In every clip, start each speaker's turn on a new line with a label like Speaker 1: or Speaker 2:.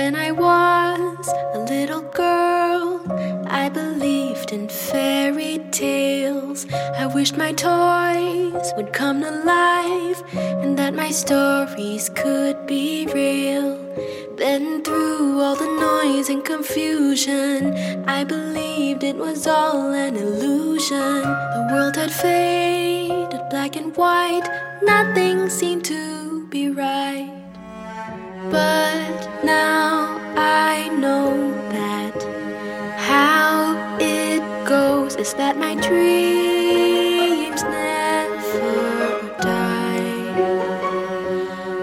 Speaker 1: When I was a little girl, I believed in fairy tales. I wished my toys would come to life and that my stories could be real. Then, through all the noise and confusion, I believed it was all an illusion. The world had faded black and white, nothing seemed to is that my dreams never die.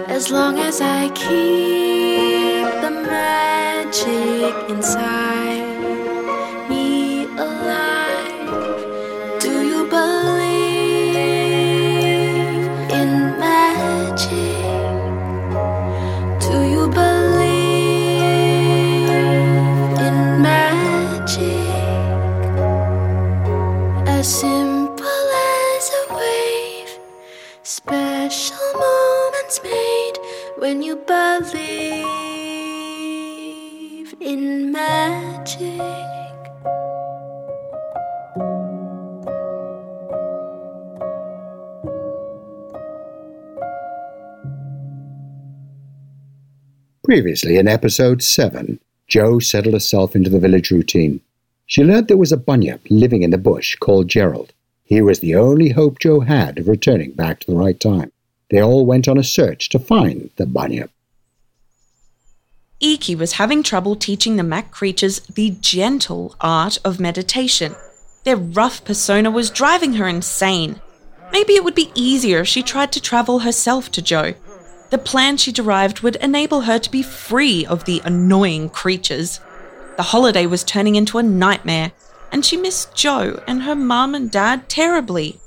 Speaker 1: As long as I keep the magic inside in magic.
Speaker 2: Previously in episode 7, Jo settled herself into the village routine. She learned there was a bunyip living in the bush called Gerald. He was the only hope Jo had of returning back to the right time. They all went on a search to find the bunyip.
Speaker 3: Eiki was having trouble teaching the Mac creatures the gentle art of meditation. Their rough persona was driving her insane. Maybe it would be easier if she tried to travel herself to Jo. The plan she derived would enable her to be free of the annoying creatures. The holiday was turning into a nightmare, and she missed Jo and her mum and dad terribly.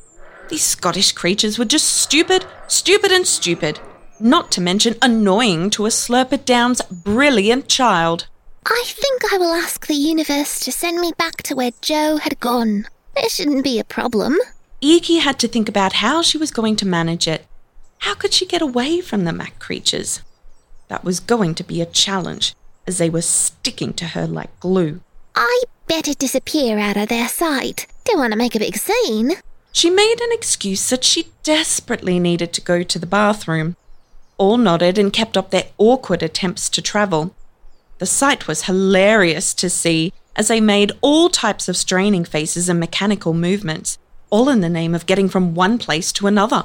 Speaker 3: These Scottish creatures were just stupid, stupid, and stupid. Not to mention annoying to a Slurper Down's brilliant child.
Speaker 4: I think I will ask the universe to send me back to where Jo had gone. There shouldn't be a problem.
Speaker 3: Eiki had to think about how she was going to manage it. How could she get away from the Mac creatures? That was going to be a challenge, as they were sticking to her like glue.
Speaker 4: I better disappear out of their sight. Don't want to make a big scene.
Speaker 3: She made an excuse that she desperately needed to go to the bathroom. All nodded and kept up their awkward attempts to travel. The sight was hilarious to see as they made all types of straining faces and mechanical movements, all in the name of getting from one place to another.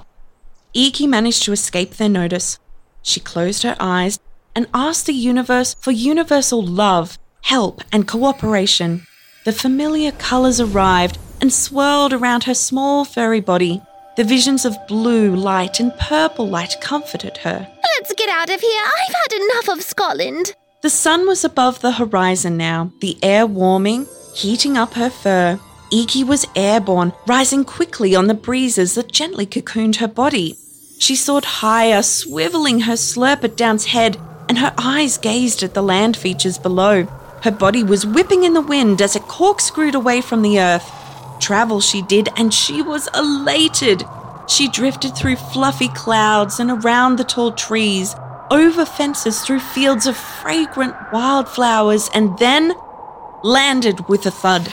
Speaker 3: Eiki managed to escape their notice. She closed her eyes and asked the universe for universal love, help, and cooperation. The familiar colours arrived and swirled around her small furry body. The visions of blue light and purple light comforted her.
Speaker 4: Let's get out of here. I've had enough of Scotland.
Speaker 3: The sun was above the horizon now, the air warming, heating up her fur. Eiki was airborne, rising quickly on the breezes that gently cocooned her body. She soared higher, swiveling her slurper down's head, and her eyes gazed at the land features below. Her body was whipping in the wind as it corkscrewed away from the earth. Travel she did, and she was elated. She drifted through fluffy clouds and around the tall trees, over fences through fields of fragrant wildflowers, and then landed with a thud.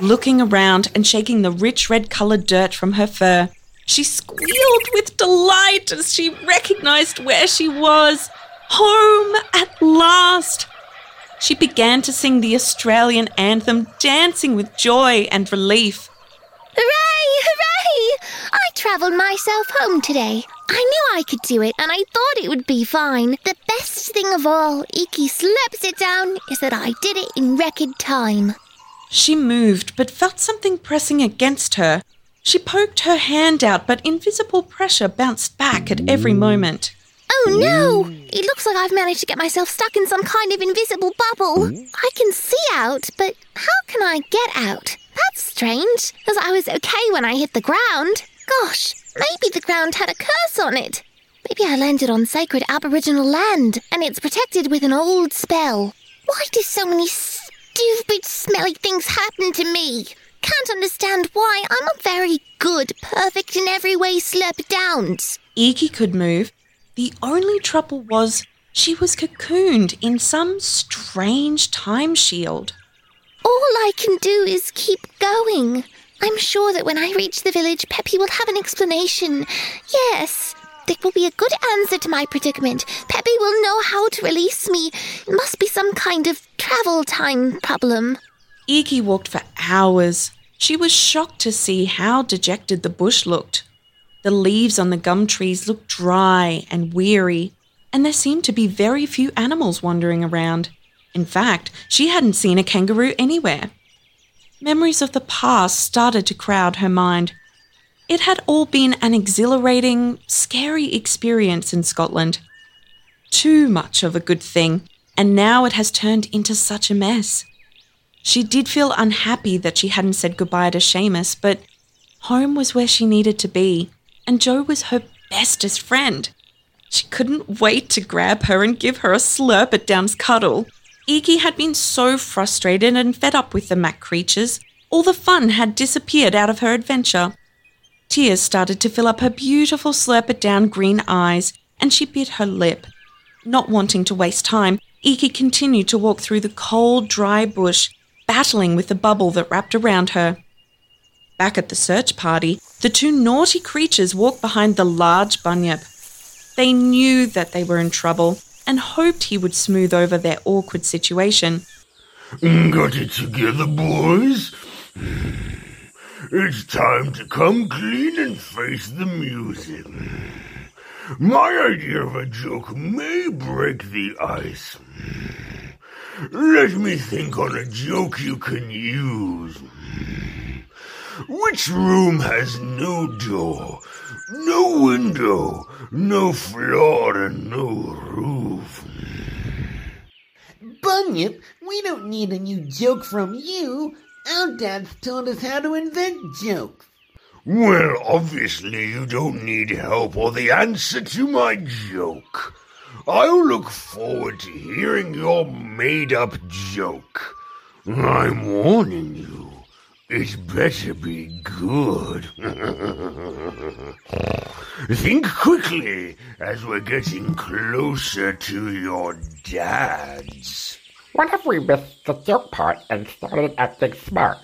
Speaker 3: Looking around and shaking the rich red coloured dirt from her fur, she squealed with delight as she recognized where she was. Home at last! She began to sing the Australian anthem, dancing with joy and relief.
Speaker 4: Hooray! Hooray! I travelled myself home today. I knew I could do it, and I thought it would be fine. The best thing of all, Eiki slaps it down, is that I did it in record time.
Speaker 3: She moved, but felt something pressing against her. She poked her hand out, but invisible pressure bounced back at every moment.
Speaker 4: Oh no! It looks like I've managed to get myself stuck in some kind of invisible bubble. I can see out, but how can I get out? That's strange, as I was okay when I hit the ground. Gosh, maybe the ground had a curse on it. Maybe I landed on sacred Aboriginal land and it's protected with an old spell. Why do so many stupid, smelly things happen to me? Can't understand why I'm a very good, perfect in every way Slurp Downs.
Speaker 3: Eiki could move. The only trouble was She was cocooned in some strange time shield.
Speaker 4: All I can do is keep going. I'm sure that when I reach the village, Peppy will have an explanation. Yes, it will be a good answer to my predicament. Peppy will know how to release me. It must be some kind of travel time problem.
Speaker 3: Eiki walked for hours. She was shocked to see how dejected the bush looked. The leaves on the gum trees looked dry and weary, and there seemed to be very few animals wandering around. In fact, she hadn't seen a kangaroo anywhere. Memories of the past started to crowd her mind. It had all been an exhilarating, scary experience in Scotland. Too much of a good thing, and now it has turned into such a mess. She did feel unhappy that she hadn't said goodbye to Seamus, but home was where she needed to be, and Jo was her bestest friend. She couldn't wait to grab her and give her a slurp at Down's cuddle. Eiki had been so frustrated and fed up with the Mac creatures, all the fun had disappeared out of her adventure. Tears started to fill up her beautiful slurp at down green eyes, and she bit her lip. Not wanting to waste time, Eiki continued to walk through the cold, dry bush, battling with the bubble that wrapped around her. Back at the search party, the two naughty creatures walked behind the large bunyip. They knew that they were in trouble and hoped he would smooth over their awkward situation.
Speaker 5: Got it together, boys? It's time to come clean and face the music. My idea of a joke may break the ice. Let me think on a joke you can use. Which room has no door, no window, no floor, and no roof?
Speaker 6: Bunyip, we don't need a new joke from you. Our dad's taught us how to invent jokes.
Speaker 5: Well, obviously you don't need help or the answer to my joke. I'll look forward to hearing your made up joke. I'm warning you, it better be good. Think quickly as we're getting closer to your dad's.
Speaker 7: What if we missed the joke part and started acting smart?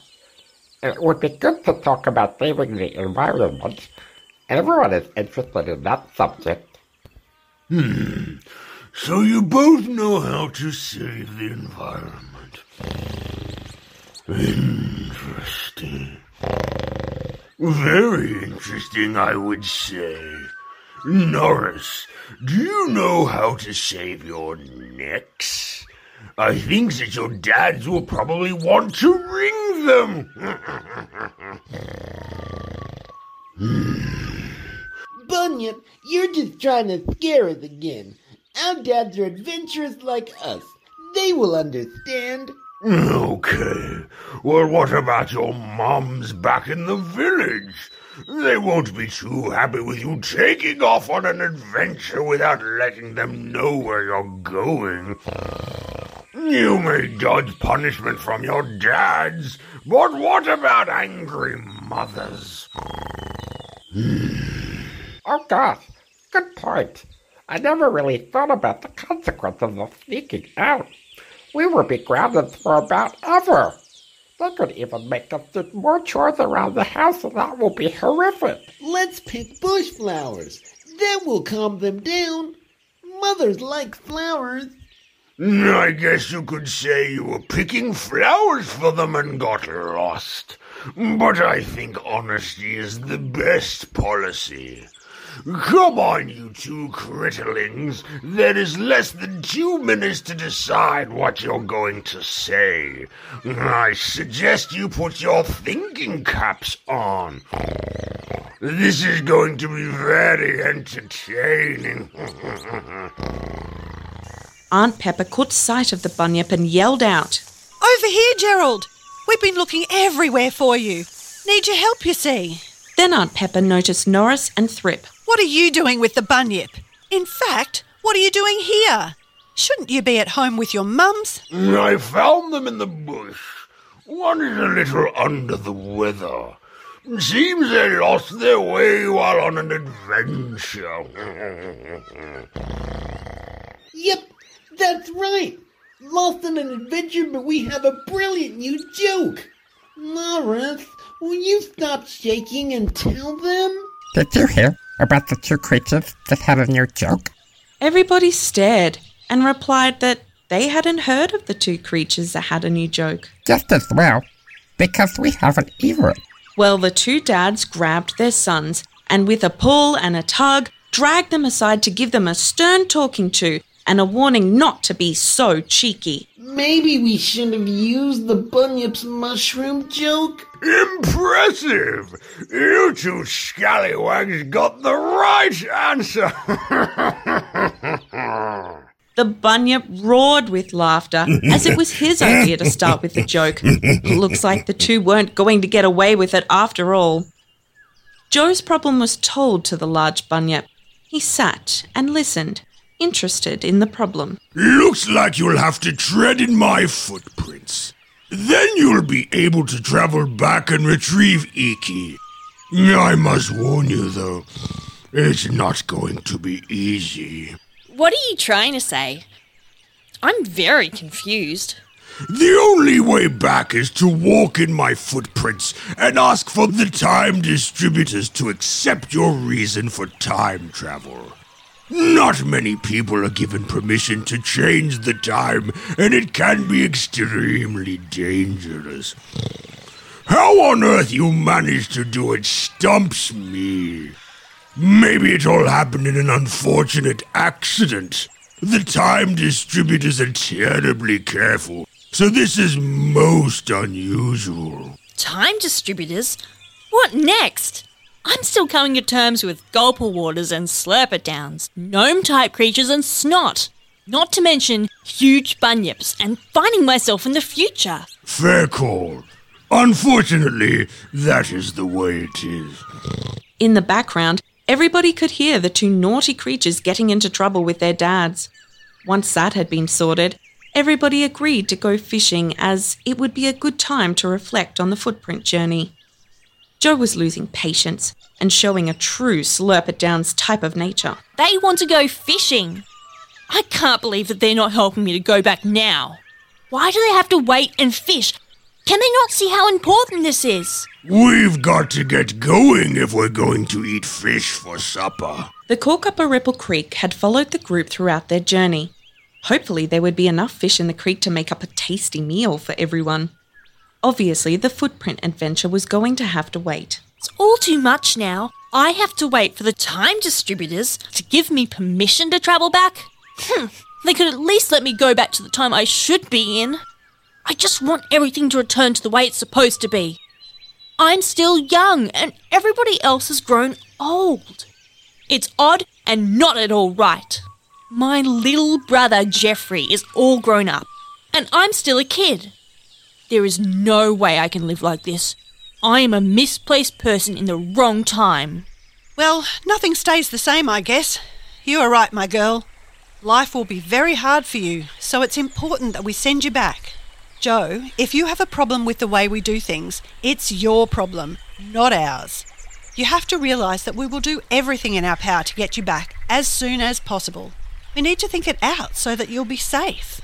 Speaker 7: It would be good to talk about saving the environment. Everyone is interested in that subject.
Speaker 5: Hmm. So you both know how to save the environment. Interesting. Very interesting, I would say. Norris, do you know how to save your necks? I think that your dads will probably want to ring them.
Speaker 6: Bunyip, you're just trying to scare us again. Our dads are adventurous like us. They will understand.
Speaker 5: Okay. Well, what about your moms back in the village? They won't be too happy with you taking off on an adventure without letting them know where you're going. You may dodge punishment from your dads, but what about angry mothers?
Speaker 7: Oh gosh, good point. I never really thought about the consequences of sneaking out. We would be grounded for about ever. They could even make us do more chores around the house, and that will be horrific.
Speaker 6: Let's pick bush flowers. That will calm them down. Mothers like flowers.
Speaker 5: Mm, I guess you could say you were picking flowers for them and got lost. But I think honesty is the best policy. Come on, you two critterlings. There is less than two minutes to decide what you're going to say. I suggest you put your thinking caps on. This is going to be very entertaining.
Speaker 3: Aunt Pepper caught sight of the bunyip and yelled out.
Speaker 8: Over here, Gerald. We've been looking everywhere for you. Need your help, you see.
Speaker 3: Then Aunt Pepper noticed Norris and Thrip.
Speaker 8: What are you doing with the bunyip? In fact, what are you doing here? Shouldn't you be at home with your mums?
Speaker 5: I found them in the bush. One is a little under the weather. Seems they lost their way while on an adventure.
Speaker 6: Yep, that's right. Lost on an adventure, but we have a brilliant new joke. Morris, will you stop shaking and tell them?
Speaker 7: Did you hear about the two creatures that had a new joke?
Speaker 3: Everybody stared and replied that they hadn't heard of the two creatures that had a new joke.
Speaker 7: Just as well, because we haven't either.
Speaker 3: Well, the two dads grabbed their sons and, with a pull and a tug, dragged them aside to give them a stern talking to and a warning not to be so cheeky.
Speaker 6: Maybe we shouldn't have used the Bunyip's mushroom joke.
Speaker 5: Impressive! You two scallywags got the right answer!
Speaker 3: The bunyip roared with laughter as it was his idea to start with the joke. Looks like the two weren't going to get away with it after all. Jo's problem was told to the large bunyip. He sat and listened, interested in the problem.
Speaker 5: Looks like you'll have to tread in my footprints. Then you'll be able to travel back and retrieve Eiki. I must warn you, though, it's not going to be easy.
Speaker 9: What are you trying to say? I'm very confused.
Speaker 5: The only way back is to walk in my footprints and ask for the time distributors to accept your reason for time travel. Not many people are given permission to change the time, and it can be extremely dangerous. How on earth you managed to do it stumps me. Maybe it all happened in an unfortunate accident. The time distributors are terribly careful, so this is most unusual.
Speaker 9: Time distributors? What next? I'm still coming to terms with gulper waters and slurper downs, gnome type creatures and snot. Not to mention huge bunyips and finding myself in the future.
Speaker 5: Fair call. Unfortunately, that is the way it is.
Speaker 3: In the background, everybody could hear the two naughty creatures getting into trouble with their dads. Once that had been sorted, everybody agreed to go fishing as it would be a good time to reflect on the footprint journey. Jo was losing patience and showing a true slurp it downs type of nature.
Speaker 9: They want to go fishing. I can't believe that they're not helping me to go back now. Why do they have to wait and fish? Can they not see how important this is?
Speaker 5: We've got to get going if we're going to eat fish for supper.
Speaker 3: The Corkuparipple Creek had followed the group throughout their journey. Hopefully, there would be enough fish in the creek to make up a tasty meal for everyone. Obviously, the footprint adventure was going to have to wait.
Speaker 9: It's all too much now. I have to wait for the time distributors to give me permission to travel back? Hmm, they could at least let me go back to the time I should be in. I just want everything to return to the way it's supposed to be. I'm still young and everybody else has grown old. It's odd and not at all right. My little brother Geoffrey is all grown up and I'm still a kid. There is no way I can live like this. I am a misplaced person in the wrong time.
Speaker 8: Well, nothing stays the same, I guess. You are right, my girl. Life will be very hard for you, so it's important that we send you back. Jo, if you have a problem with the way we do things, it's your problem, not ours. You have to realise that we will do everything in our power to get you back as soon as possible. We need to think it out so that you'll be safe.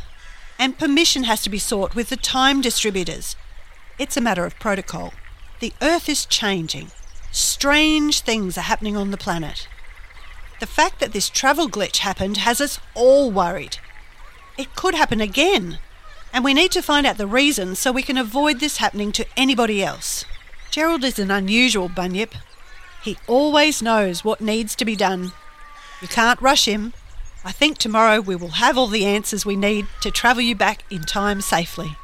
Speaker 8: And permission has to be sought with the time distributors. It's a matter of protocol. The Earth is changing. Strange things are happening on the planet. The fact that this travel glitch happened has us all worried. It could happen again, and we need to find out the reason so we can avoid this happening to anybody else. Gerald is an unusual bunyip. He always knows what needs to be done. You can't rush him. I think tomorrow we will have all the answers we need to travel you back in time safely.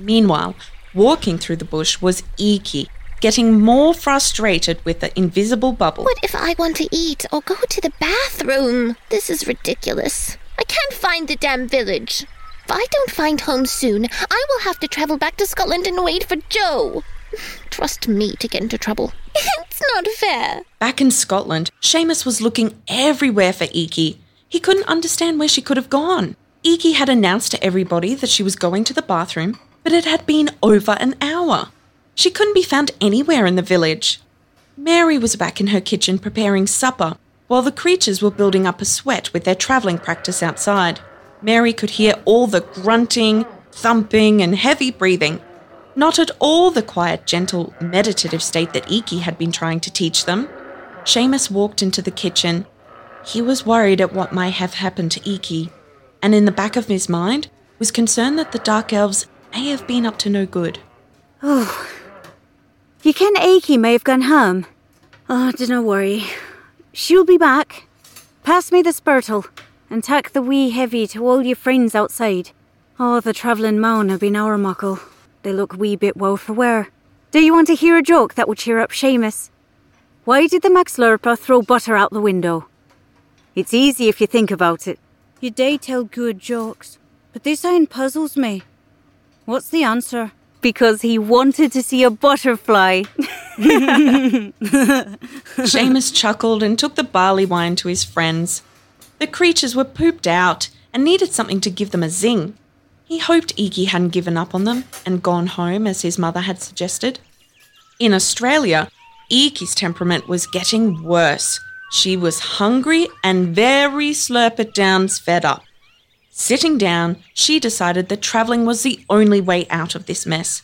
Speaker 3: Meanwhile, walking through the bush was Eiki, getting more frustrated with the invisible bubble.
Speaker 4: What if I want to eat or go to the bathroom? This is ridiculous. I can't find the damn village. If I don't find home soon, I will have to travel back to Scotland and wait for Jo. Trust me to get into trouble. it's not fair.
Speaker 3: Back in Scotland, Seamus was looking everywhere for Eiki. He couldn't understand where she could have gone. Eiki had announced to everybody that she was going to the bathroom, but it had been over an hour. She couldn't be found anywhere in the village. Mary was back in her kitchen preparing supper, while the creatures were building up a sweat with their travelling practice outside. Mary could hear all the grunting, thumping, and heavy breathing. Not at all the quiet, gentle, meditative state that Eiki had been trying to teach them. Seamus walked into the kitchen. He was worried at what might have happened to Eiki, and in the back of his mind was concerned that the Dark Elves may have been up to no good.
Speaker 10: Oh, you ken Eiki may have gone home. Ah, oh, dinna worry. She'll be back. Pass me the spurtle, and tak the wee heavy to all your friends outside. Oh, the travelling moan have been our muckle. They look wee bit woe for wear. Do you want to hear a joke that will cheer up Seamus? Why did the Mac Slurpa throw butter out the window? It's easy if you think about it. You day tell good jokes, but this ain't puzzles me. What's the answer? Because he wanted to see a butterfly.
Speaker 3: Seamus chuckled and took the barley wine to his friends. The creatures were pooped out and needed something to give them a zing. He hoped Eiki hadn't given up on them and gone home as his mother had suggested. In Australia, Eiki's temperament was getting worse. She was hungry and very slurp it downs fed up. Sitting down, she decided that travelling was the only way out of this mess.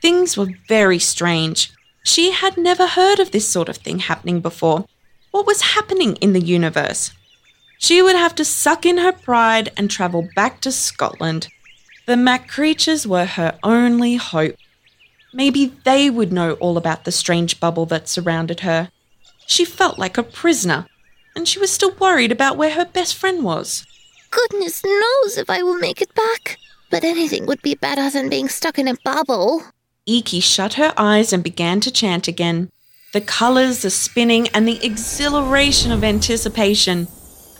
Speaker 3: Things were very strange. She had never heard of this sort of thing happening before. What was happening in the universe? She would have to suck in her pride and travel back to Scotland. The Mac creatures were her only hope. Maybe they would know all about the strange bubble that surrounded her. She felt like a prisoner, and she was still worried about where her best friend was.
Speaker 4: Goodness knows if I will make it back. But anything would be better than being stuck in a bubble.
Speaker 3: Eiki shut her eyes and began to chant again. The colours, the spinning, and the exhilaration of anticipation.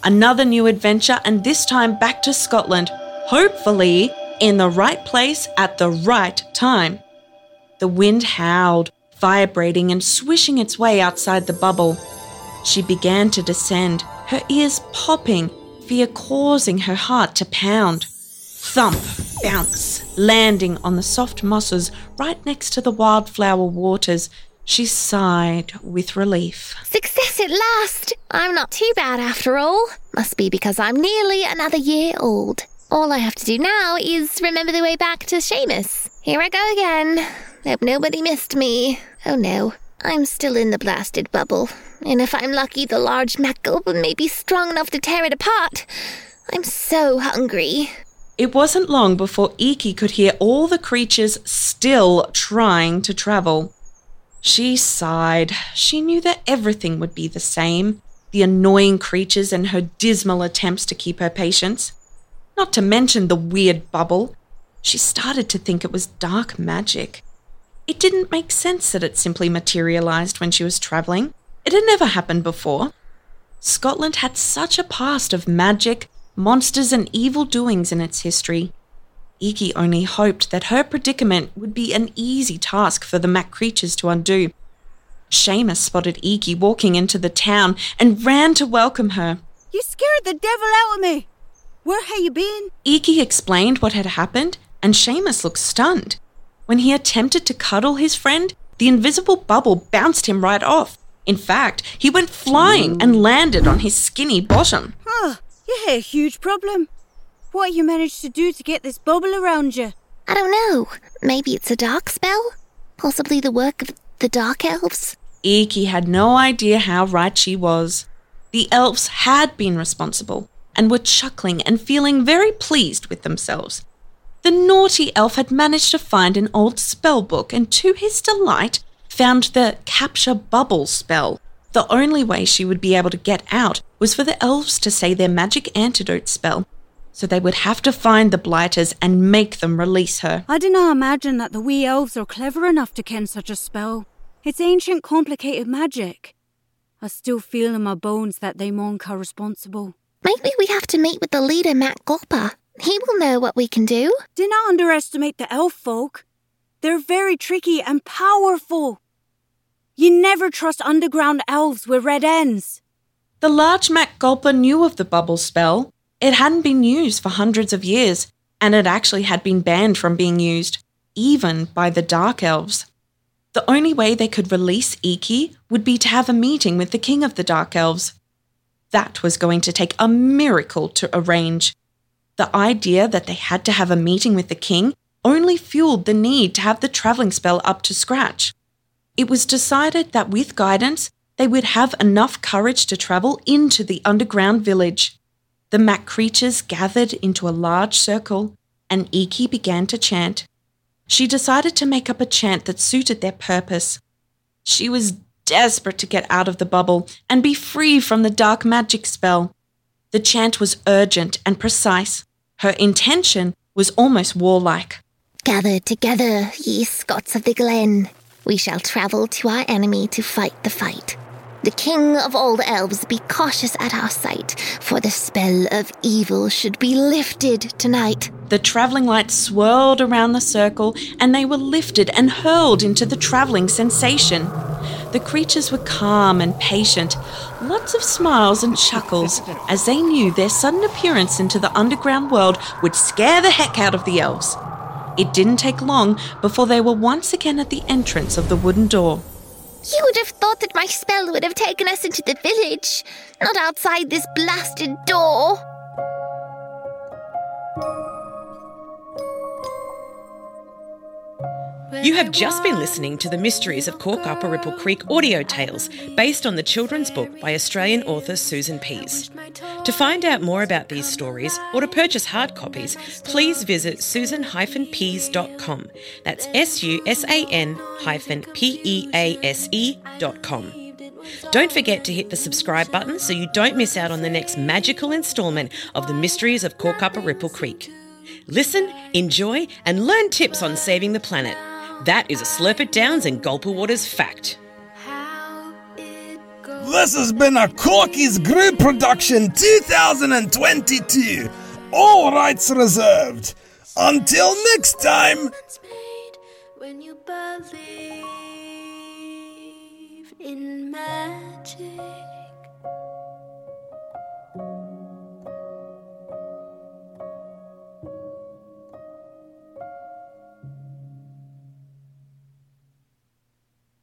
Speaker 3: Another new adventure, and this time back to Scotland, hopefully in the right place at the right time. The wind howled, vibrating and swishing its way outside the bubble. She began to descend, her ears popping, fear causing her heart to pound. Thump, bounce, landing on the soft mosses right next to the wildflower waters, she sighed with relief.
Speaker 4: Success at last! I'm not too bad after all. Must be because I'm nearly another year old. All I have to do now is remember the way back to Seamus. Here I go again. Hope nobody missed me. Oh no, I'm still in the blasted bubble. And if I'm lucky, the large Mac Gulpa may be strong enough to tear it apart. I'm so hungry.
Speaker 3: It wasn't long before Eiki could hear all the creatures still trying to travel. She sighed. She knew that everything would be the same the annoying creatures and her dismal attempts to keep her patience. Not to mention the weird bubble. She started to think it was dark magic. It didn't make sense that it simply materialized when she was traveling. It had never happened before. Scotland had such a past of magic, monsters, and evil doings in its history. Eiki only hoped that her predicament would be an easy task for the Mac creatures to undo. Seamus spotted Eiki walking into the town and ran to welcome her.
Speaker 10: You scared the devil out of me. Where have you been?
Speaker 3: Eiki explained what had happened, and Seamus looked stunned. When he attempted to cuddle his friend, the invisible bubble bounced him right off. In fact, he went flying and landed on his skinny bottom.
Speaker 10: Oh, you had a huge problem. What you managed to do to get this bubble around you?
Speaker 4: I don't know. Maybe it's a dark spell? Possibly the work of the dark elves?
Speaker 3: Eiki had no idea how right she was. The elves had been responsible and were chuckling and feeling very pleased with themselves. The naughty elf had managed to find an old spell book and, to his delight, found the capture bubble spell. The only way she would be able to get out was for the elves to say their magic antidote spell. So they would have to find the blighters and make them release her.
Speaker 10: I dinna imagine that the wee elves are clever enough to ken such a spell. It's ancient, complicated magic. I still feel in my bones that they monk are responsible.
Speaker 4: Maybe we have to meet with the leader, Mac Gulpa. He will know what we can do.
Speaker 10: Do not underestimate the elf folk. They're very tricky and powerful. You never trust underground elves with red ends.
Speaker 3: The large Mac Gulpa knew of the bubble spell. It hadn't been used for hundreds of years, and it actually had been banned from being used, even by the Dark Elves. The only way they could release Eiki would be to have a meeting with the King of the Dark Elves. That was going to take a miracle to arrange. The idea that they had to have a meeting with the king only fueled the need to have the travelling spell up to scratch. It was decided that with guidance, they would have enough courage to travel into the underground village. The Mac creatures gathered into a large circle, and Eiki began to chant. She decided to make up a chant that suited their purpose. She was desperate to get out of the bubble and be free from the dark magic spell. The chant was urgent and precise. Her intention was almost warlike.
Speaker 4: Gather together, ye Scots of the Glen. We shall travel to our enemy to fight the fight. The king of all the elves be cautious at our sight, for the spell of evil should be lifted tonight.
Speaker 3: The travelling lights swirled around the circle and they were lifted and hurled into the travelling sensation. The creatures were calm and patient, lots of smiles and chuckles as they knew their sudden appearance into the underground world would scare the heck out of the elves. It didn't take long before they were once again at the entrance of the wooden door.
Speaker 4: You would have thought that my spell would have taken us into the village, not outside this blasted door.
Speaker 11: You have just been listening to the Mysteries of Corkuparipple Creek audio tales based on the children's book by Australian author Susan Pease. To find out more about these stories or to purchase hard copies, please visit susan-pease.com. That's S U S A N hyphen. Don't forget to hit the subscribe button so you don't miss out on the next magical instalment of the Mysteries of Corkuparipple Creek. Listen, enjoy, and learn tips on saving the planet. That is a Slurp It Downs and Gulper Waters fact.
Speaker 12: This has been a Corkies Group production 2022. All rights reserved. Until next time.
Speaker 1: when you believe in magic.